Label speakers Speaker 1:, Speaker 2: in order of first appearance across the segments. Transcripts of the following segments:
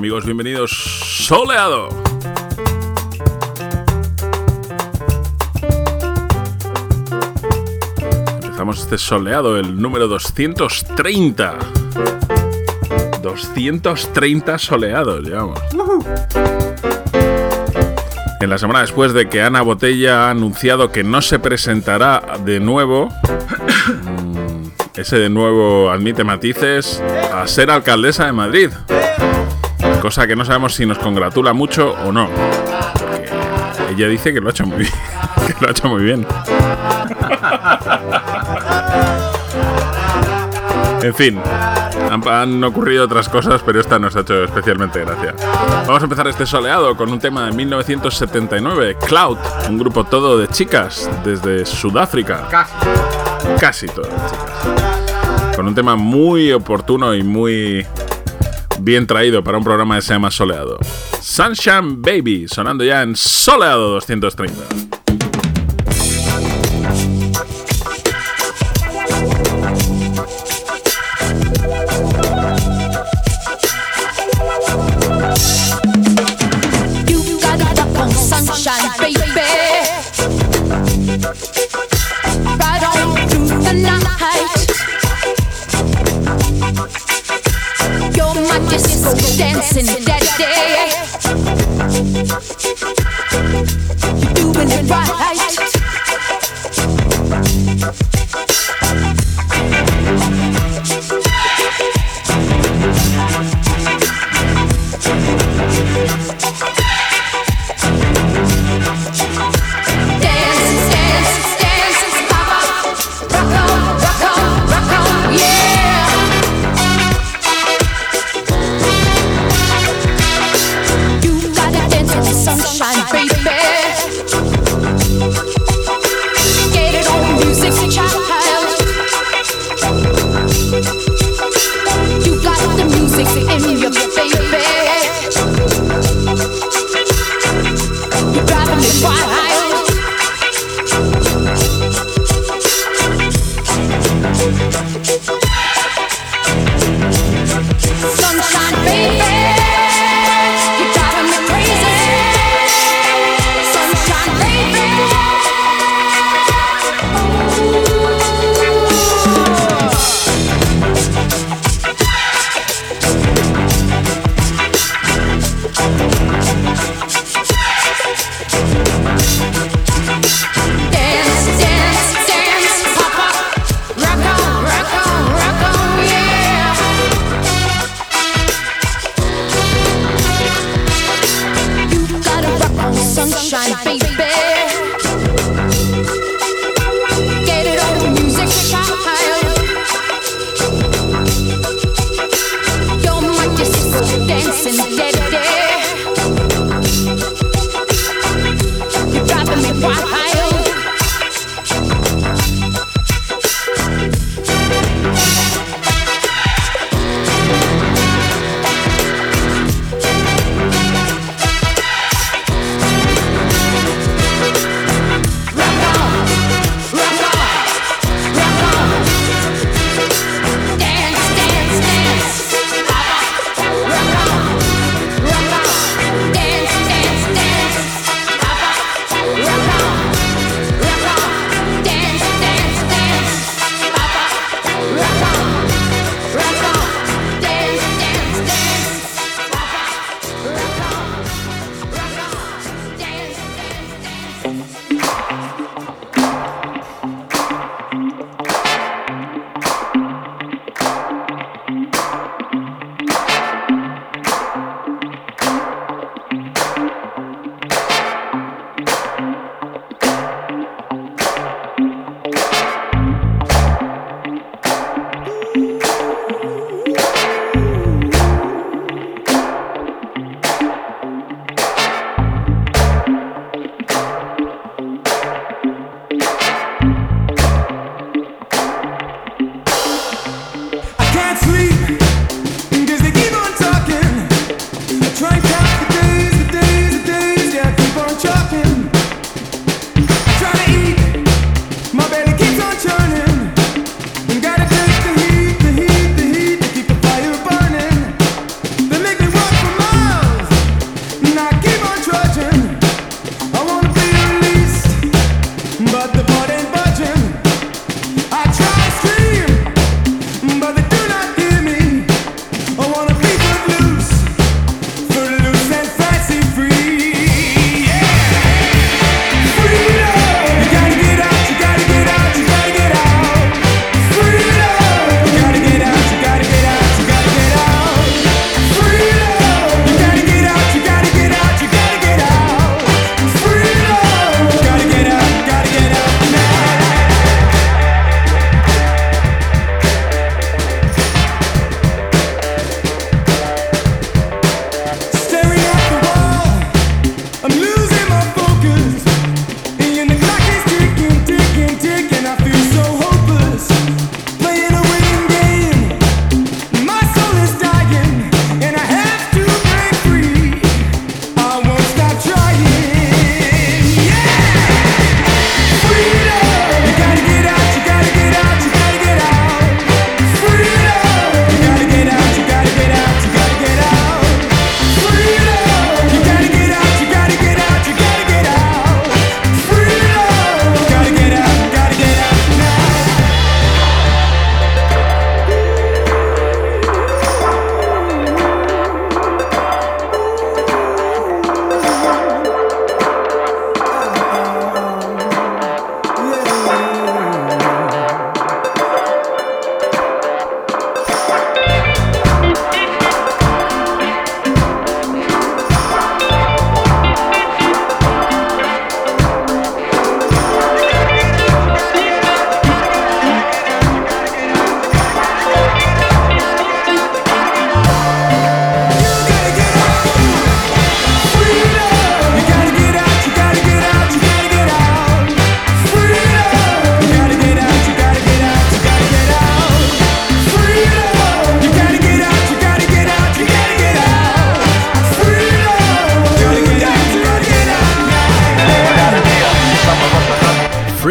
Speaker 1: amigos, bienvenidos Soleado. Empezamos este soleado, el número 230. 230 soleados, digamos. En la semana después de que Ana Botella ha anunciado que no se presentará de nuevo, ese de nuevo admite matices, a ser alcaldesa de Madrid. Cosa que no sabemos si nos congratula mucho o no. ella dice que lo ha hecho muy bien. Que lo ha hecho muy bien. En fin, han, ocurrido otras cosas, pero esta nos ha hecho especialmente gracia. Vamos a empezar este soleado con un tema de 1979, Cloud, un grupo todo de chicas desde Sudáfrica. Casi. Casi todas chicas. Con un tema muy oportuno y muy bien traído para un programa que se llama Soleado. Sunshine Baby, sonando ya en Soleado 230.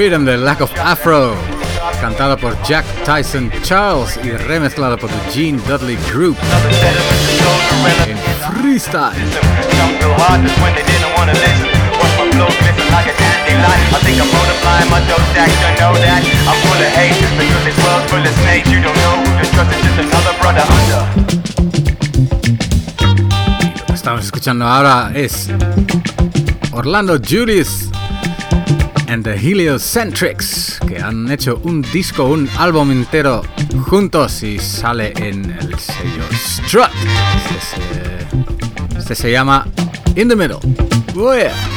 Speaker 2: Freedom de Lack of Afro, cantado por Jack Tyson Charles y remezclado por The Gene Dudley Group en freestyle. Lo que estamos escuchando ahora es Orlando Julius and the Heliocentrics, que han hecho un disco, un álbum entero juntos y sale en el sello Strut. Este se, este llama In the Middle. Oh.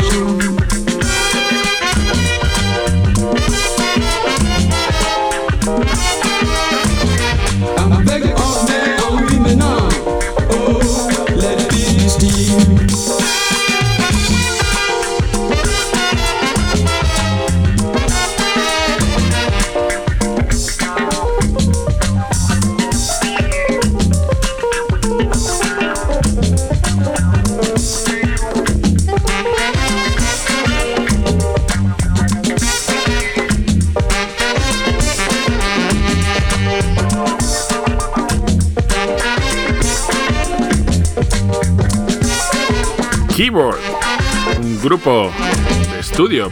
Speaker 2: you.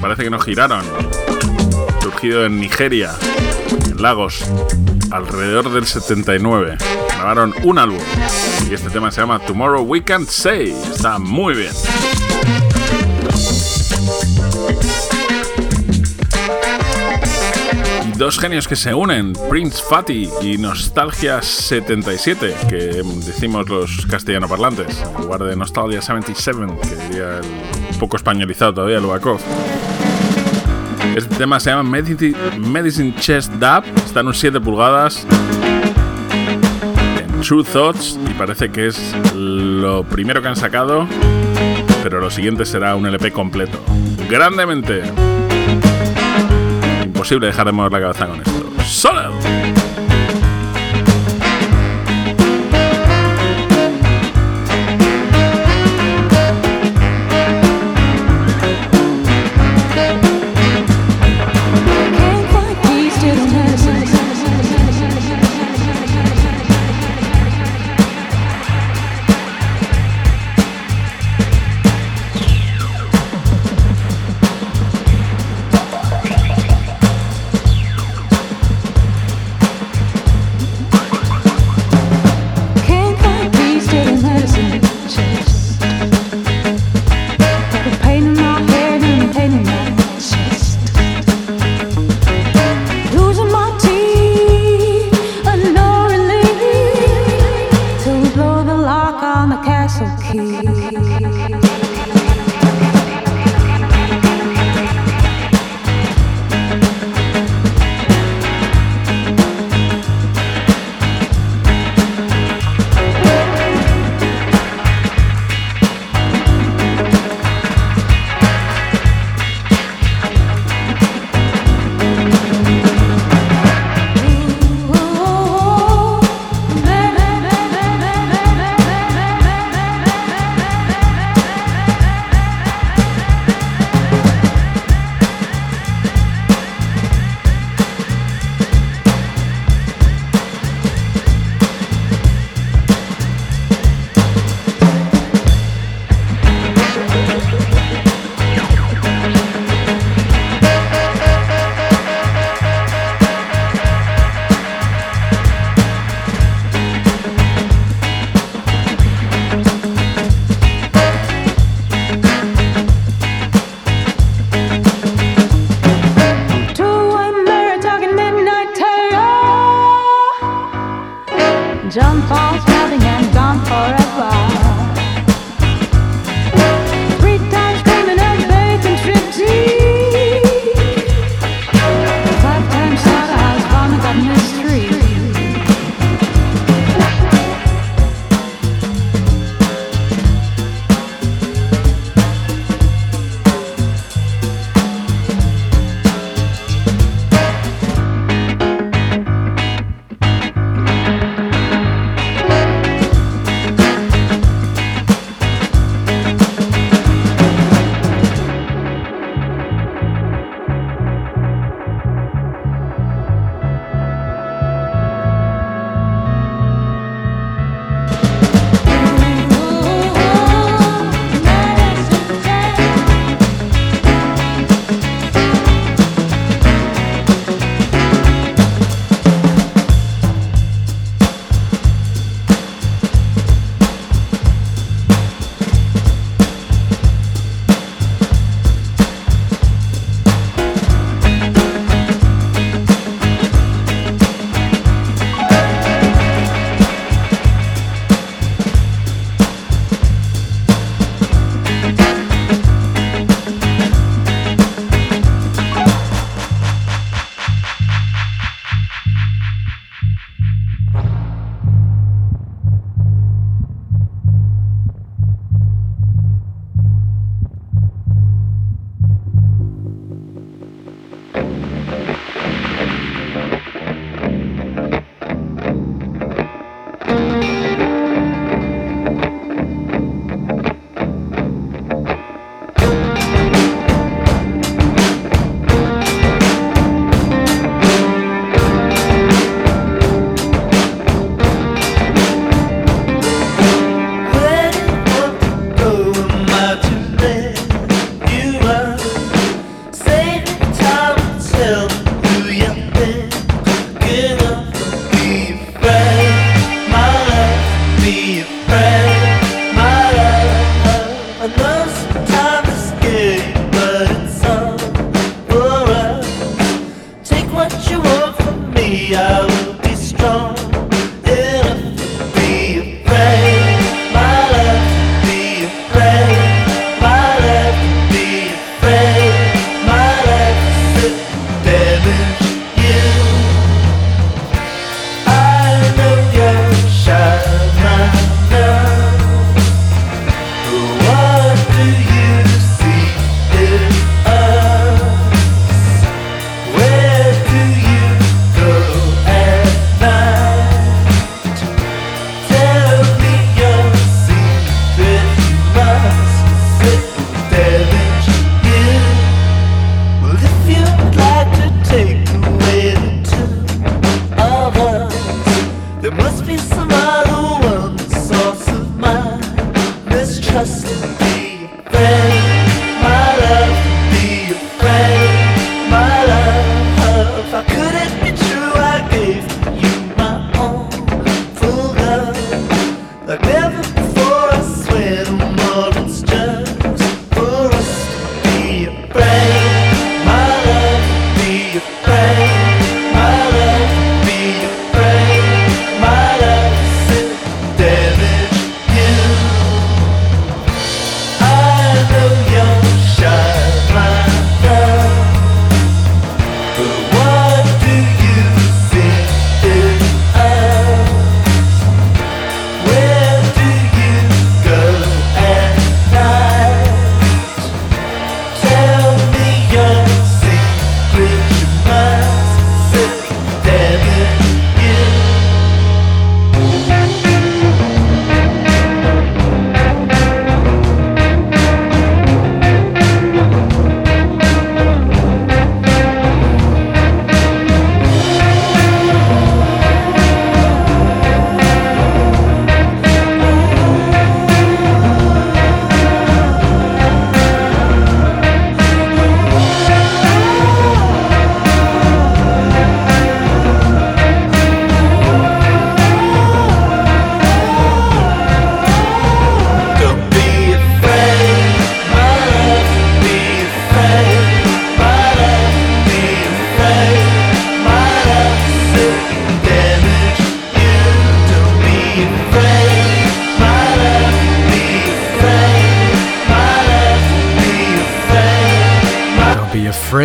Speaker 1: Parece que no giraron. Surgido en Nigeria, en Lagos, alrededor del 79. Grabaron un álbum y este tema se llama Tomorrow We Can't Say. Está muy bien. dos genios que se unen, Prince Fatty y Nostalgia 77, que decimos los castellano parlantes, en lugar de Nostalgia 77, que diría el poco españolizado todavía, Lubakov. Este tema se llama Medicine, Chest Dub, está en un 7 pulgadas, en True Thoughts, y parece que es lo primero que han sacado, pero lo siguiente será un LP completo. Grandemente
Speaker 3: imposible dejar de mover la cabeza con esto.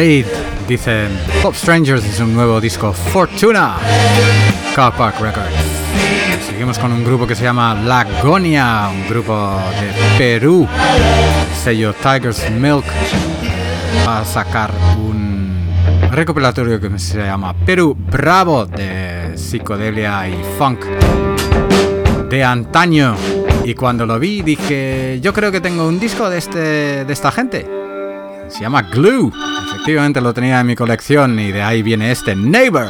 Speaker 2: Parade. Dicen Pop Strangers es un nuevo disco Fortuna. Car Park Records. Seguimos con un grupo que se llama Lagonia, un grupo de Perú. sello Tiger's Milk va a sacar un recopilatorio que se llama Perú Bravo de psicodelia y funk de antaño. Y cuando lo vi dije, yo creo que tengo un disco de, este, de esta gente. Se llama Glue. Efectivamente lo tenía en mi colección y de ahí viene este Neighbor.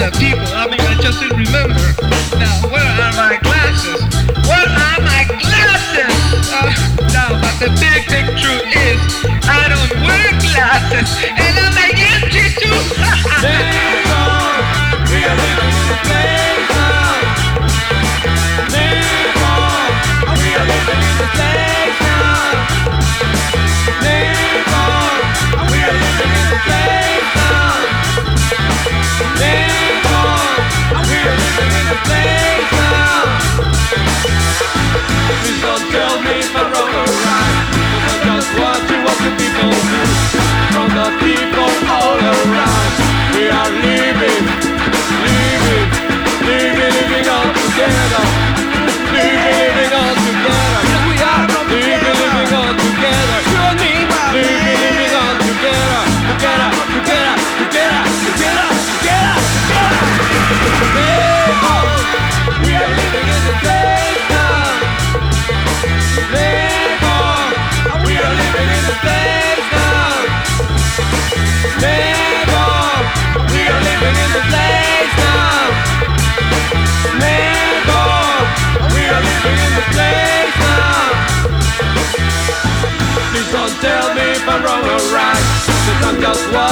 Speaker 4: The people. I mean, I just didn't remember. Now, where are my glasses? Where are my glasses? Uh, now, but the big, big truth is, I don't wear glasses, and I'm against it too.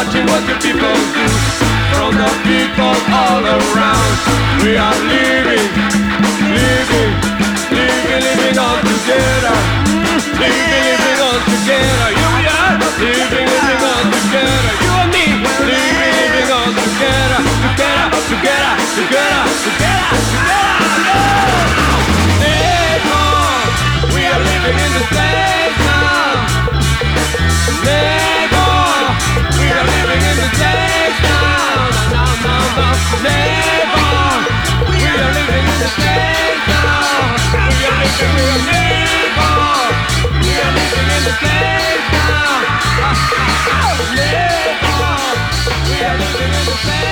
Speaker 5: watching what the people do. From the people all around. We are living, living, living, living all together. Living, living all together. You we are living, living all together. You and me, living, living all. Together, together, together, Ela veio do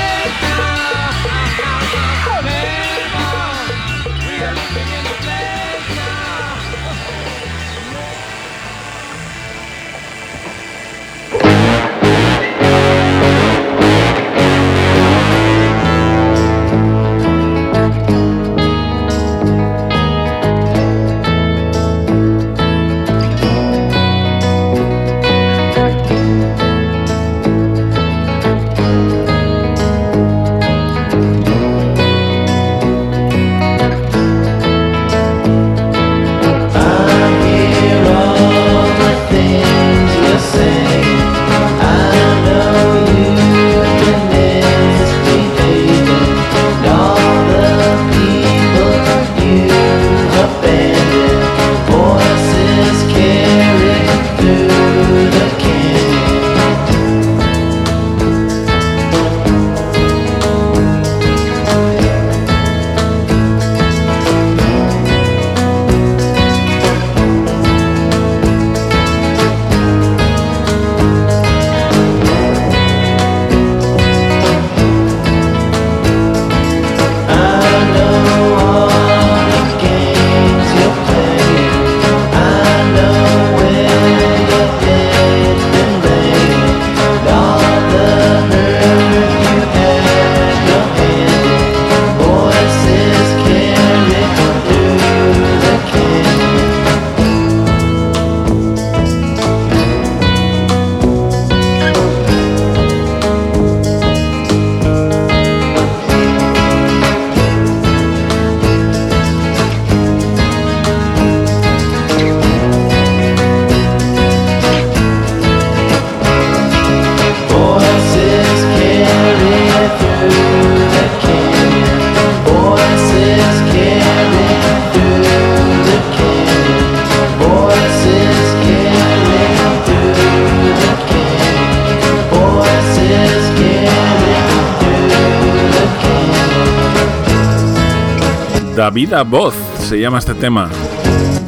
Speaker 1: La vida voz se llama este tema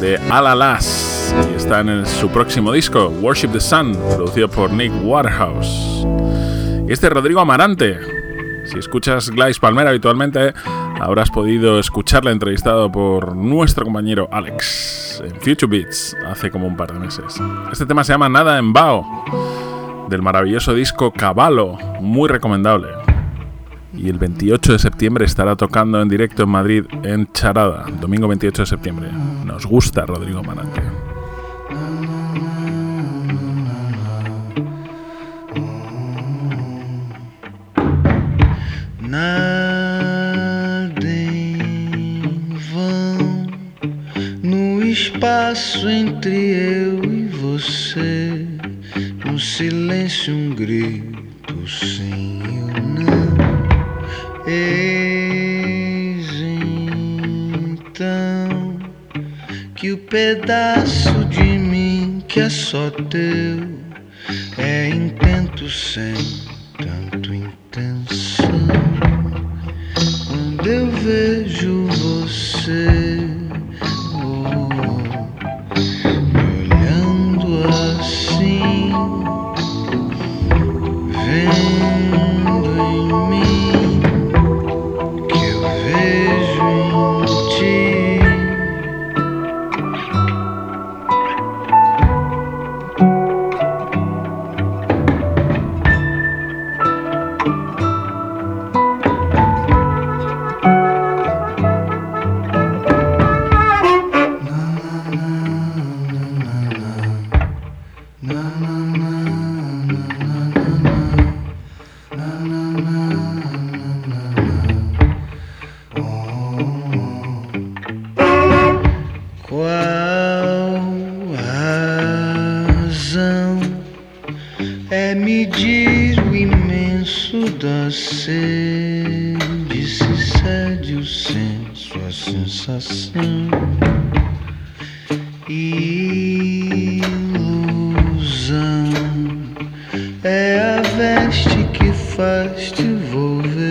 Speaker 1: de Alalas y está en el- su próximo disco, Worship the Sun, producido por Nick Waterhouse. Y este es Rodrigo Amarante. Si escuchas Gladys Palmera habitualmente, habrás podido escucharle entrevistado por nuestro compañero Alex en Future Beats hace como un par de meses. Este tema se llama Nada en Bao, del maravilloso disco Caballo, muy recomendable. Y el 28 de septiembre estará tocando en directo en Madrid en Charada, domingo 28 de septiembre. Nos gusta Rodrigo Amarante.
Speaker 6: Nada no espaço entre eu e você, no silêncio um grito sim ou. Eis então que o pedaço de mim que é só teu é intento sem tanto intenção. Quando eu vejo você
Speaker 7: vous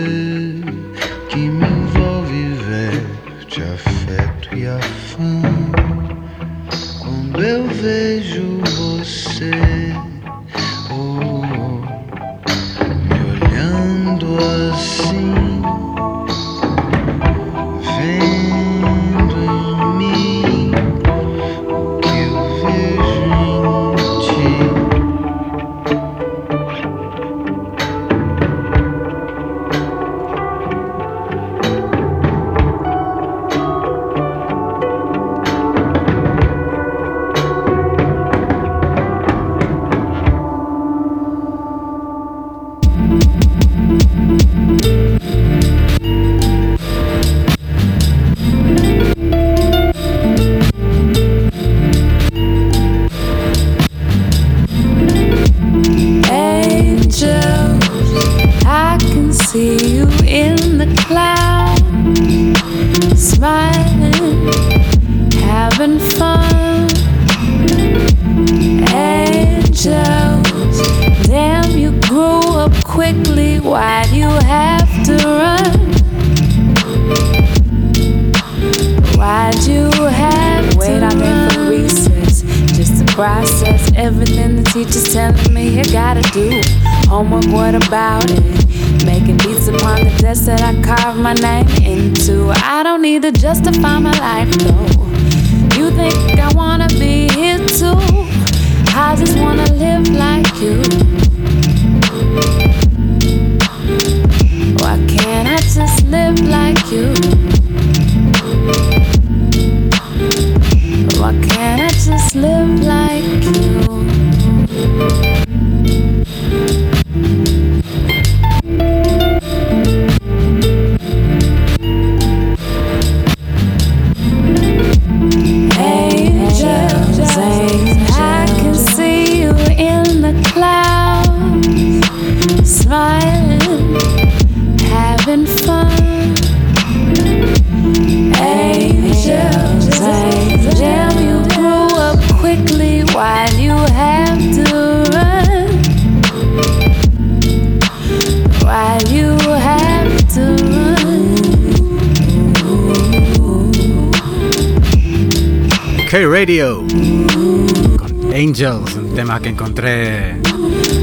Speaker 7: encontré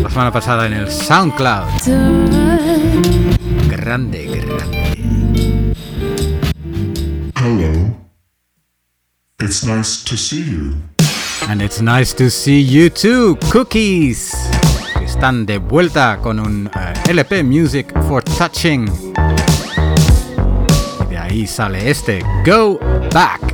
Speaker 7: la semana pasada en el SoundCloud. Grande, grande.
Speaker 8: Hello. It's nice to see you.
Speaker 7: And it's nice to see you too, Cookies. Están de vuelta con un eh, LP Music for Touching. Y de ahí sale este Go Back.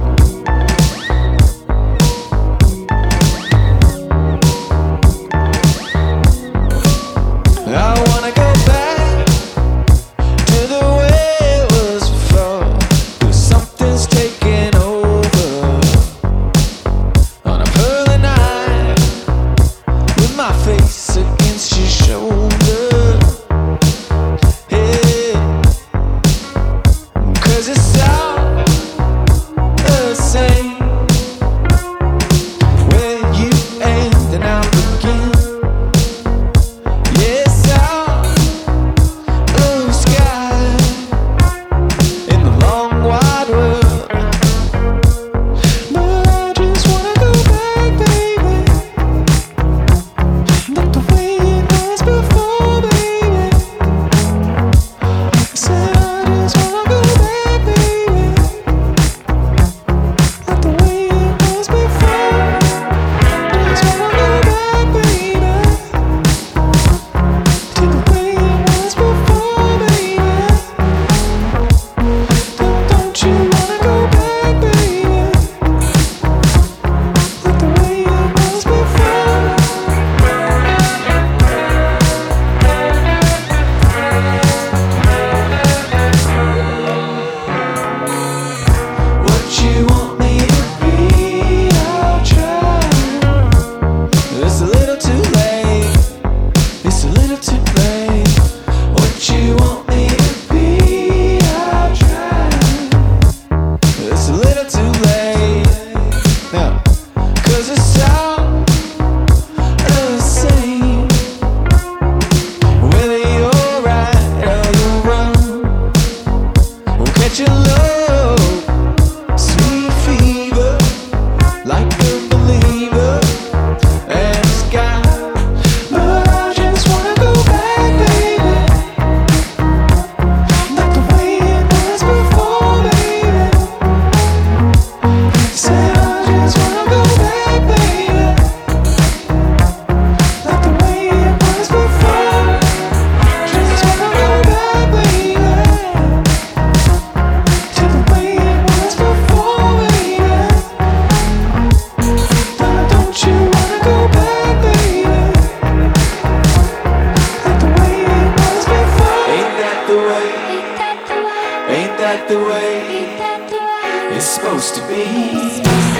Speaker 9: supposed to be.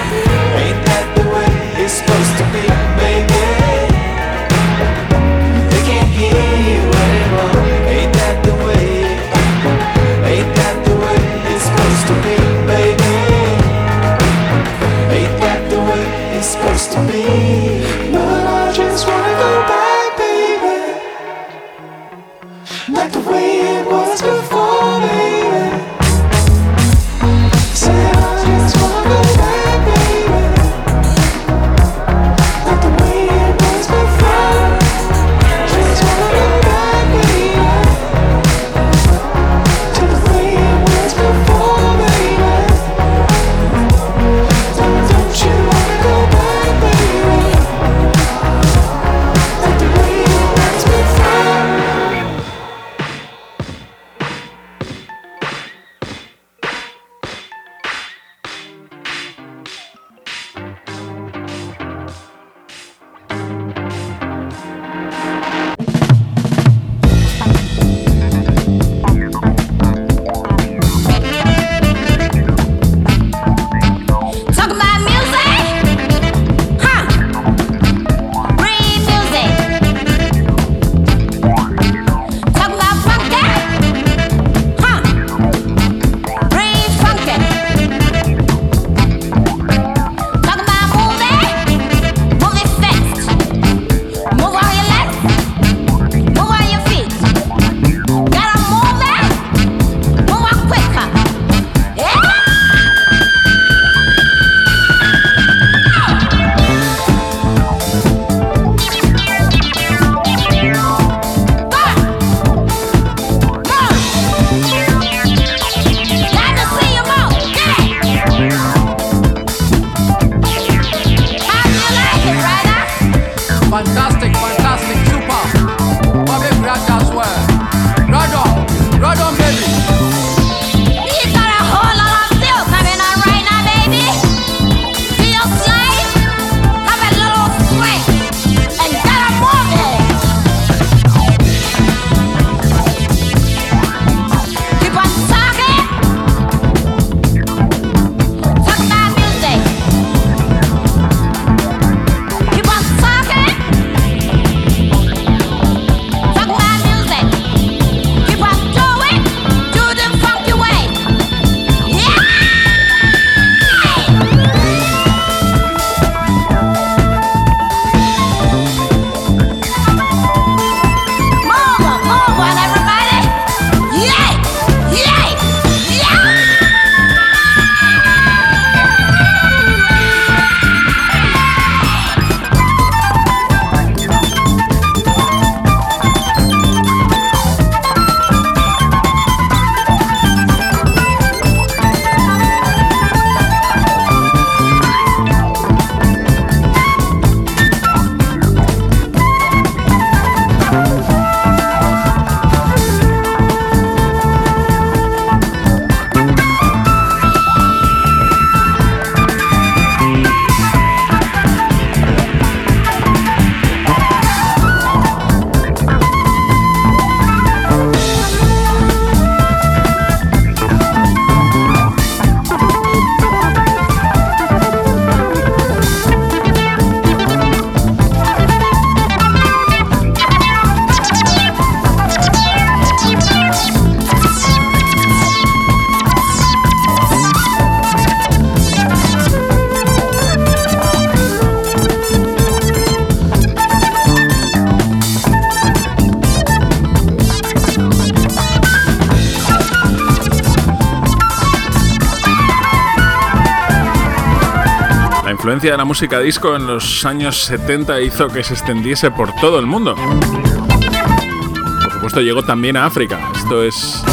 Speaker 1: De la música disco en los años 70 hizo que se extendiese por todo el mundo. Por supuesto, llegó también a África. Esto es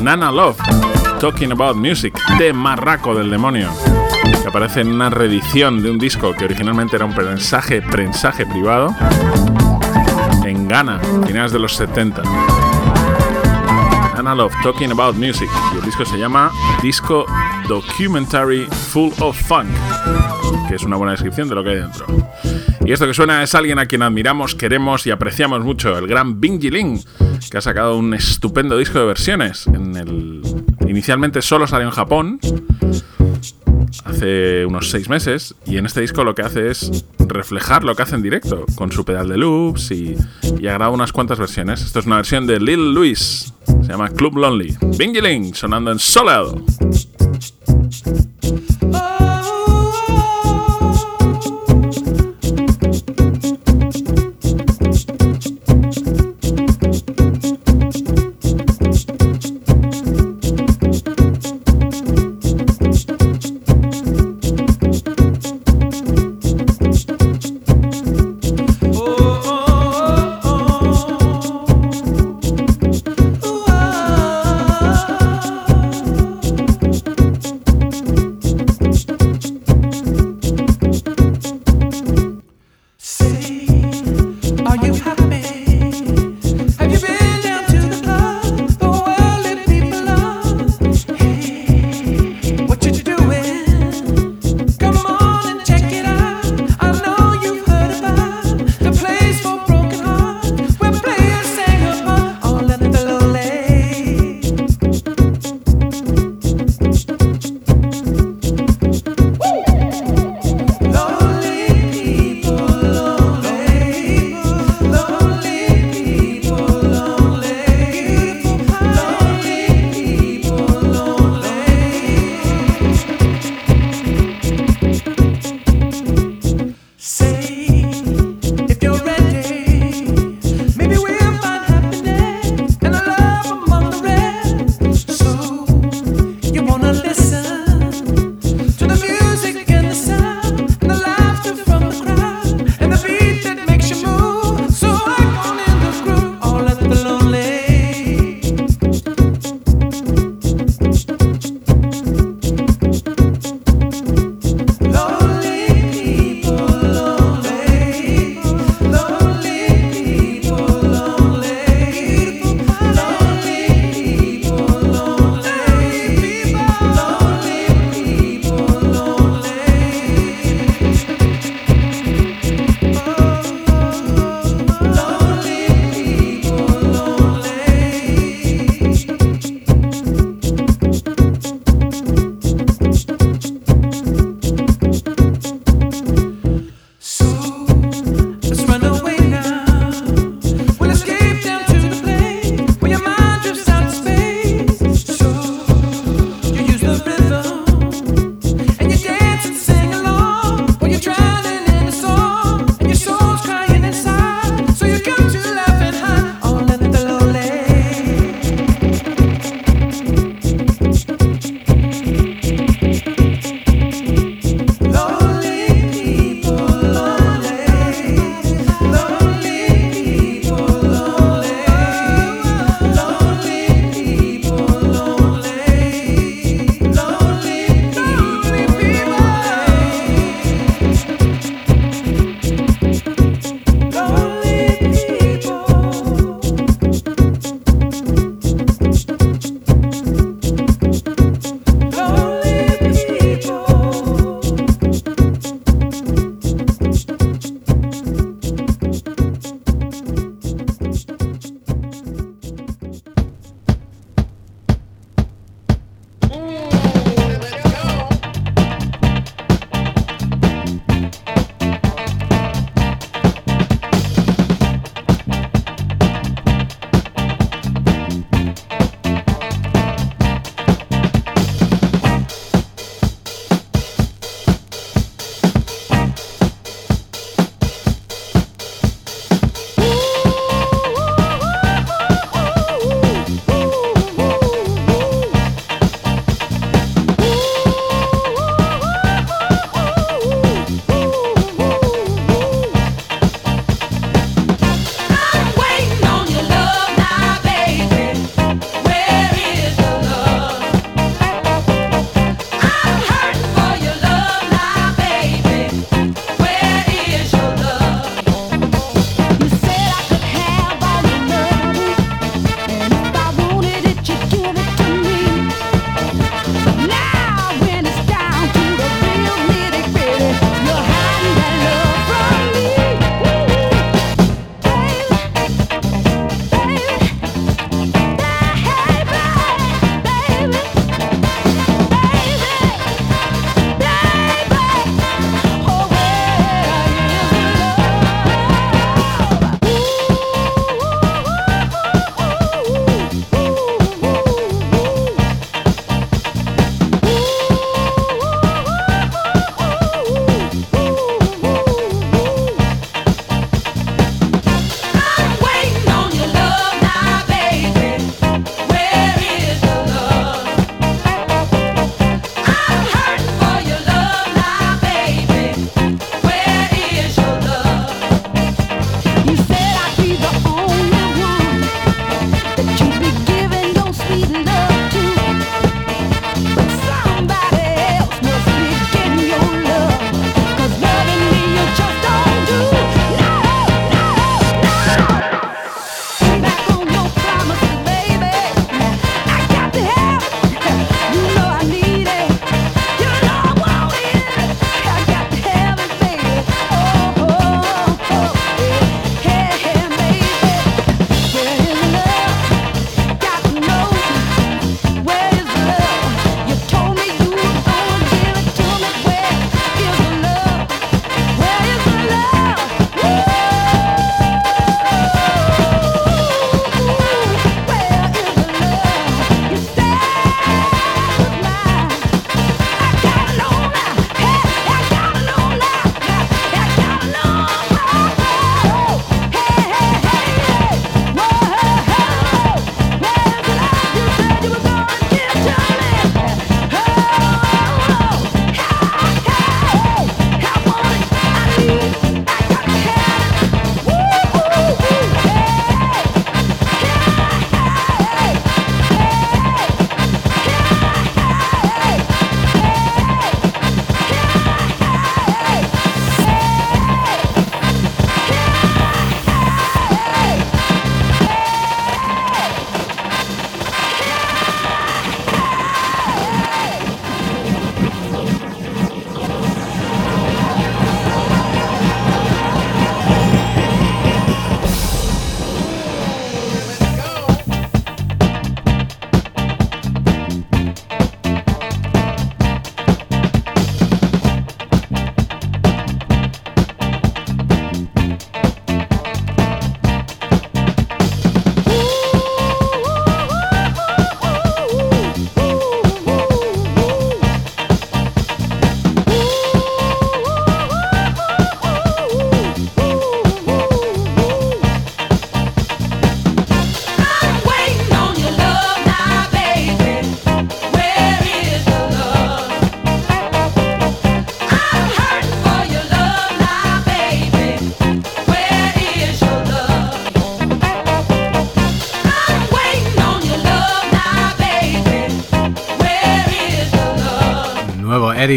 Speaker 1: Nana Love, Talking About Music, de Marraco del Demonio, que aparece en una reedición de un disco que originalmente era un prensaje, prensaje privado en Ghana, finales de los 70. Nana Love, Talking About Music, y el disco se llama Disco Documentary Full of Funk que es una buena descripción de lo que hay dentro. Y esto que suena es alguien a quien admiramos, queremos y apreciamos mucho, el gran Bing Ling, que ha sacado un estupendo disco de versiones. En el... Inicialmente solo salió en Japón, hace unos seis meses, y en este disco lo que hace es reflejar lo que hace en directo, con su pedal de loops y, y ha unas cuantas versiones. Esto es una versión de Lil Louis, se llama Club Lonely. Bing Ling, sonando en soleado.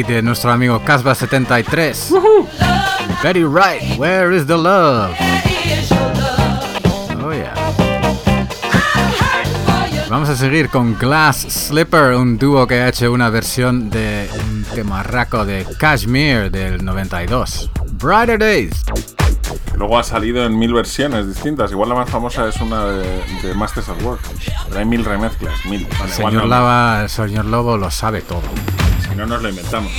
Speaker 2: De nuestro amigo Casba73. Betty Wright, Where is the Love? Oh yeah. Vamos a seguir con Glass Slipper, un dúo que ha hecho una versión de un temarraco de Kashmir del 92. Brighter Days.
Speaker 10: Luego ha salido en mil versiones distintas. Igual la más famosa es una de, de Masters at Work. Pero hay mil remezclas, mil. Bueno,
Speaker 2: señor,
Speaker 10: no,
Speaker 2: Lava, el señor Lobo lo sabe todo.
Speaker 10: No nos lo inventamos.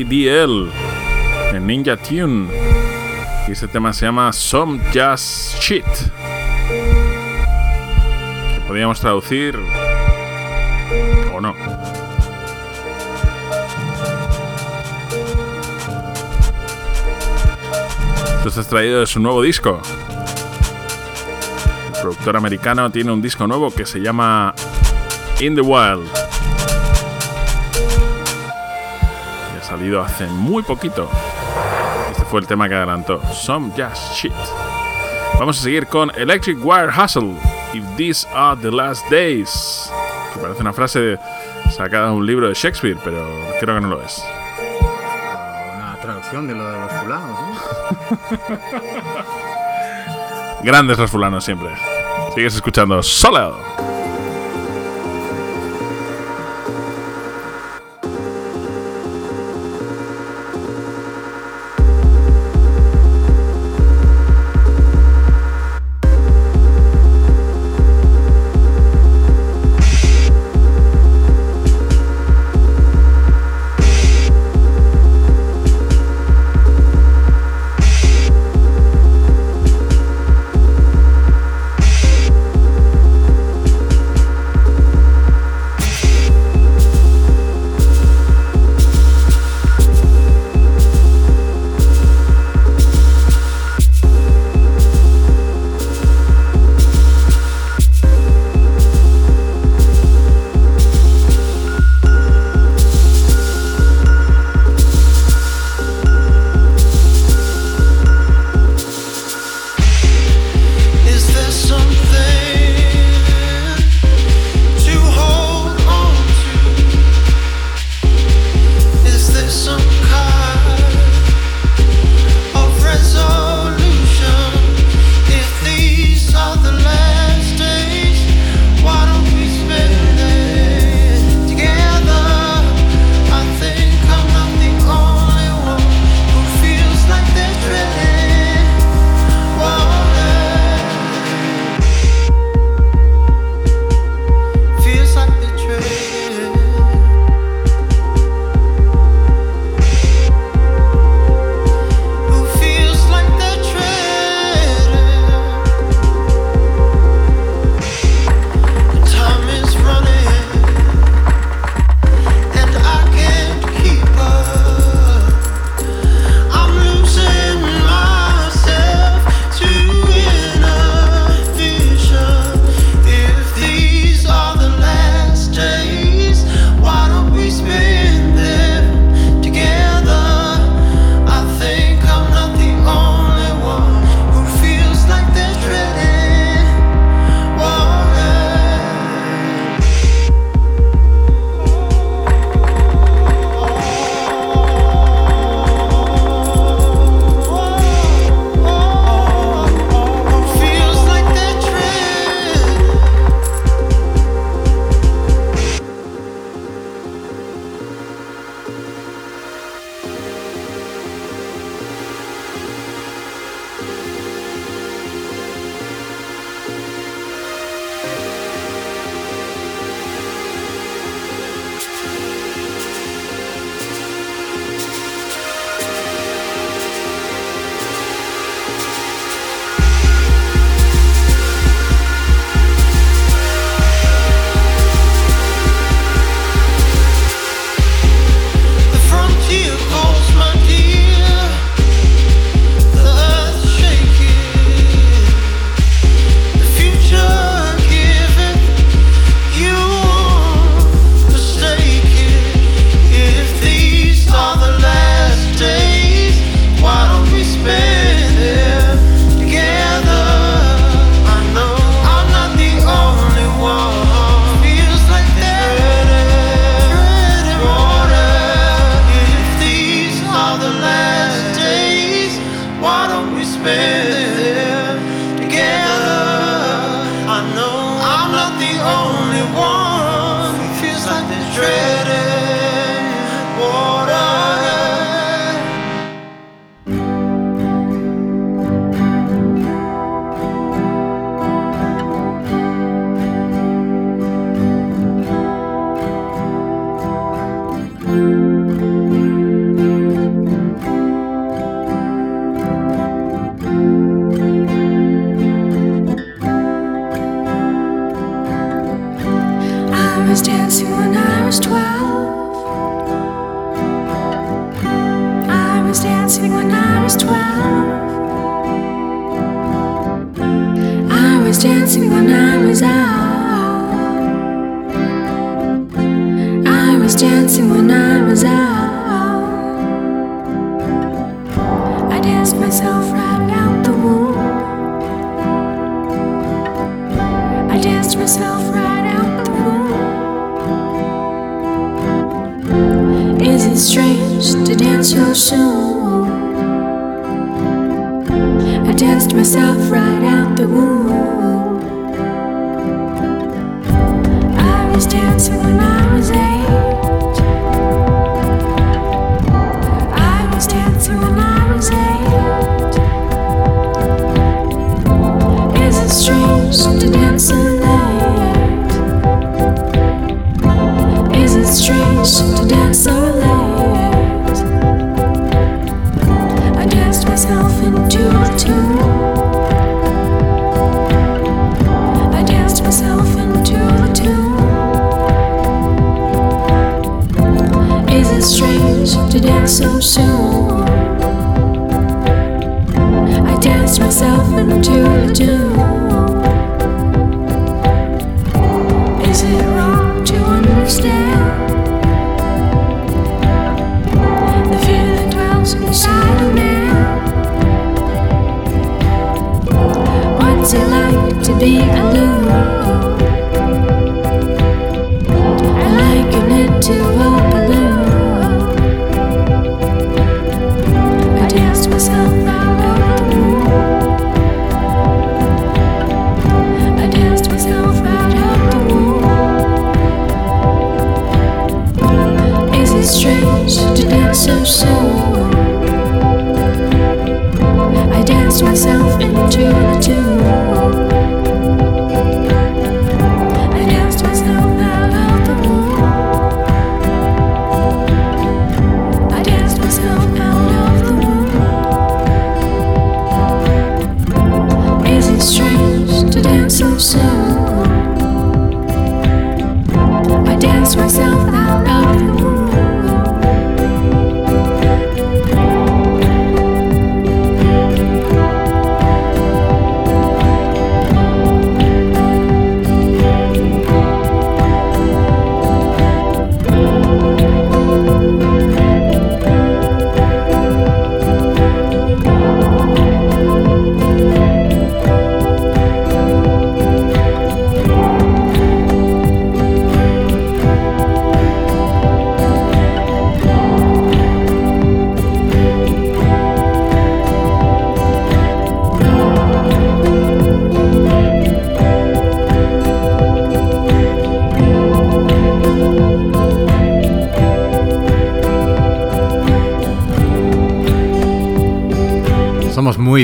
Speaker 1: DL en Ninja Tune. Y este tema se llama Some Just Shit. Que podríamos traducir o no. Esto está extraído de su nuevo disco. El productor americano tiene un disco nuevo que se llama In the Wild. Salido hace muy poquito. Este fue el tema que adelantó. Some Just Shit. Vamos a seguir con Electric Wire Hustle. If these are the last days. Que parece una frase sacada de un libro de Shakespeare, pero creo que no lo es.
Speaker 2: Una traducción de lo de los fulanos, ¿no?
Speaker 1: Grandes los fulanos siempre. Sigues escuchando Soleado.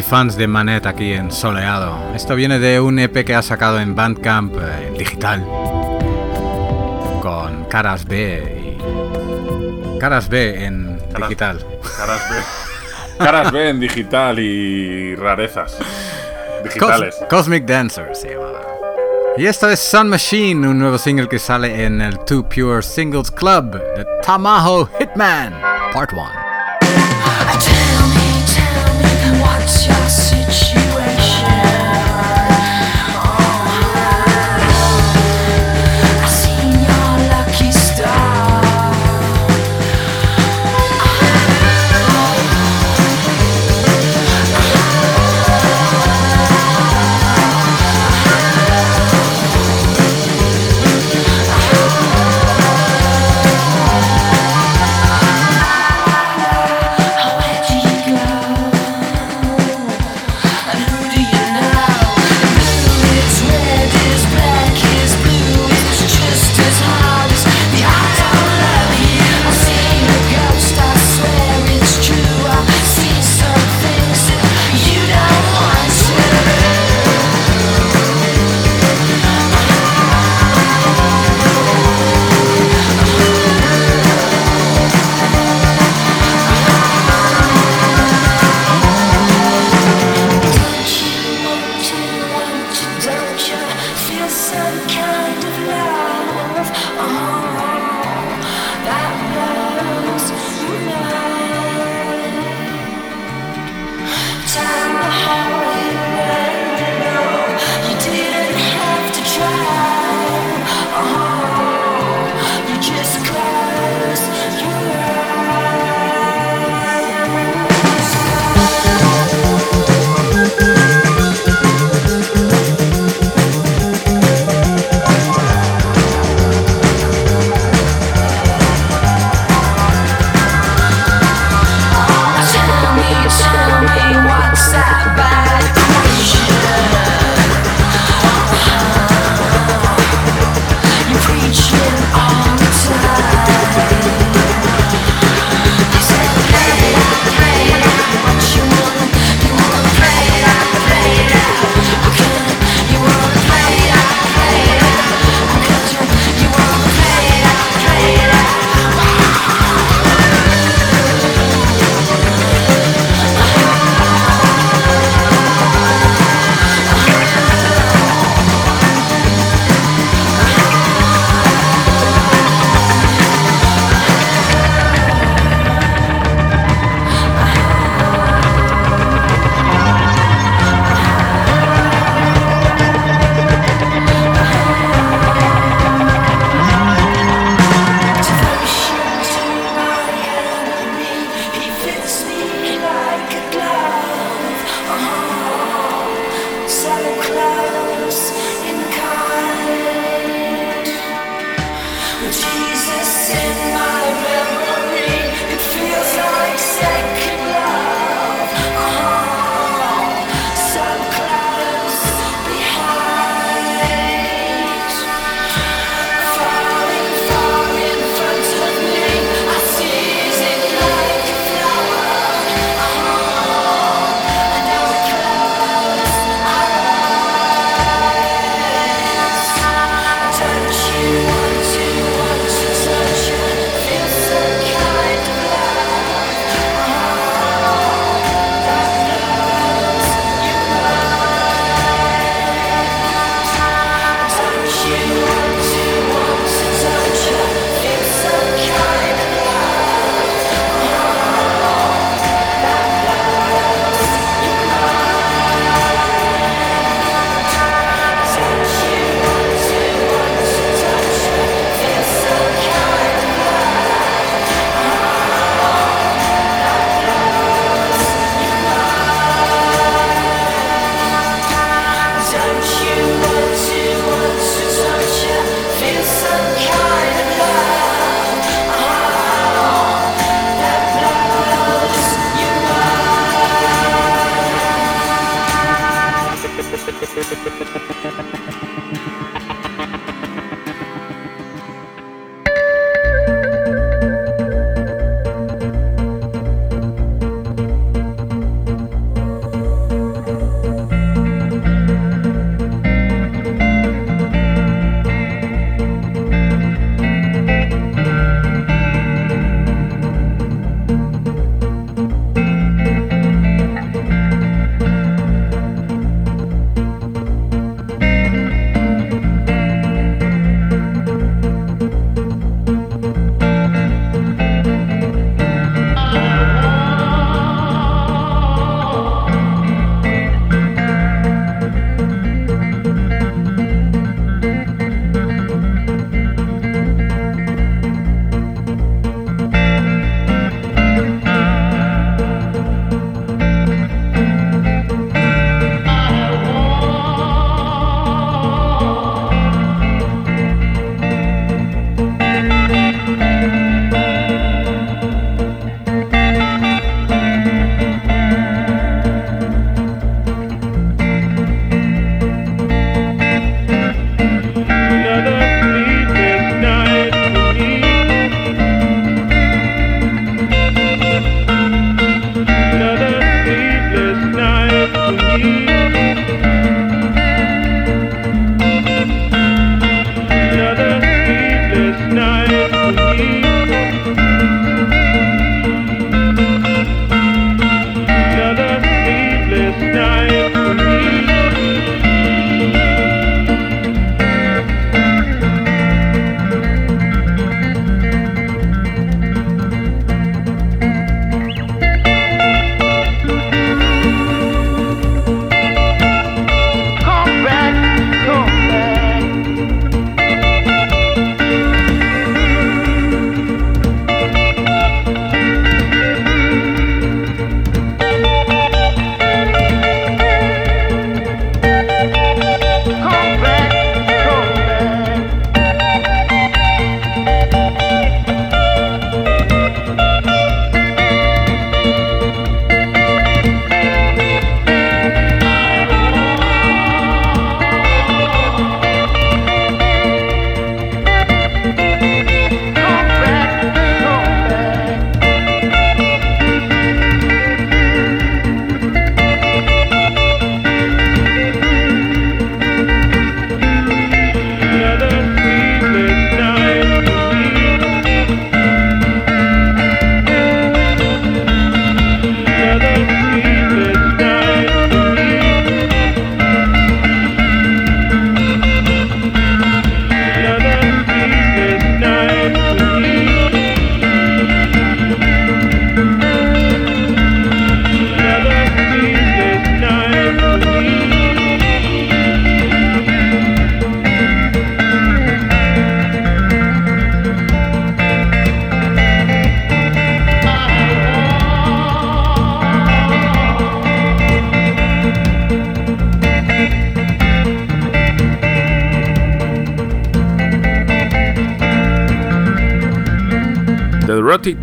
Speaker 2: fans de Manet aquí en Soleado. Esto viene de un EP que ha sacado en Bandcamp, eh, en digital, con Caras B y. Caras B en digital.
Speaker 1: Caras B. Caras B en digital y rarezas. Digitales.
Speaker 2: Cosmic Dancer se llamaba. Y esto es Sun Machine, un nuevo single que sale en el Two Pure Singles Club de Tamaho Hitman, Part 1.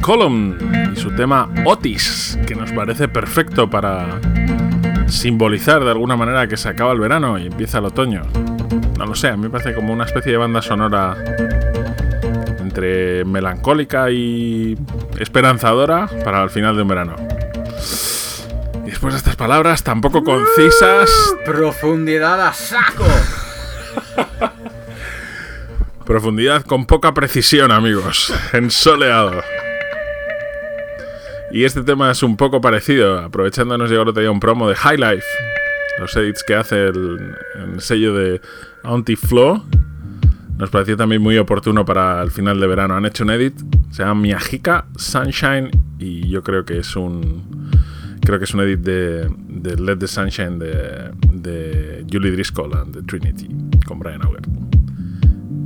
Speaker 1: Column y su tema Otis, que nos parece perfecto para simbolizar de alguna manera que se acaba el verano y empieza el otoño. No lo sé, a mí me parece como una especie de banda sonora entre melancólica y esperanzadora para el final de un verano. Y después de estas palabras tan poco concisas,
Speaker 2: Profundidad a saco.
Speaker 1: Profundidad con poca precisión, amigos. Ensoleado. Y este tema es un poco parecido. Aprovechando, nos llegó el otro día un promo de High Life. Los edits que hace el, el sello de Flow Nos pareció también muy oportuno para el final de verano. Han hecho un edit. Se llama Miyajika Sunshine. Y yo creo que es un. Creo que es un edit de, de Let the Sunshine de, de Julie Driscoll and the Trinity. Con Brian Auger.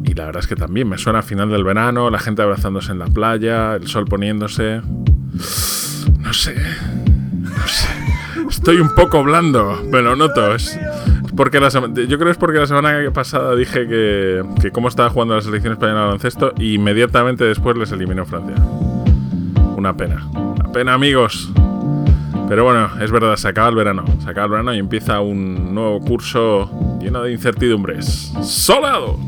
Speaker 1: Y la verdad es que también me suena a final del verano, la gente abrazándose en la playa, el sol poniéndose. No sé. No sé. Estoy un poco blando. Me lo noto. Es, porque la yo creo que es porque la semana pasada dije que, que cómo estaba jugando la selección española de baloncesto y inmediatamente después les eliminó Francia. Una pena. Una pena, amigos. Pero bueno, es verdad, se acaba el verano. Se acaba el verano y empieza un nuevo curso lleno de incertidumbres. ¡Solado!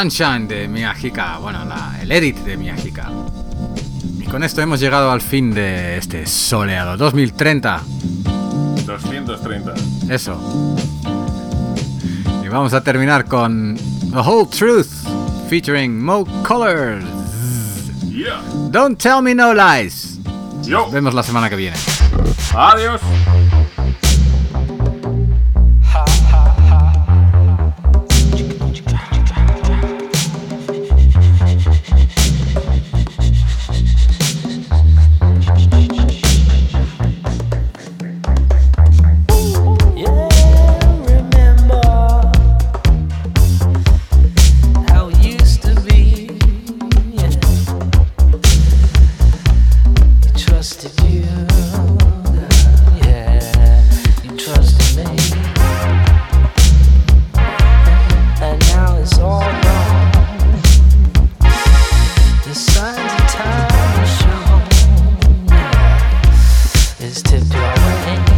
Speaker 2: Sunshine de Miyajika, bueno, la, el edit de Miyajika. Y con esto hemos llegado al fin de este soleado 2030.
Speaker 1: 230.
Speaker 2: Eso. Y vamos a terminar con The Whole Truth featuring Mo Colors.
Speaker 1: Yeah.
Speaker 2: Don't tell me no lies.
Speaker 1: Yo.
Speaker 2: Nos vemos la semana que viene.
Speaker 1: Adiós.
Speaker 10: away.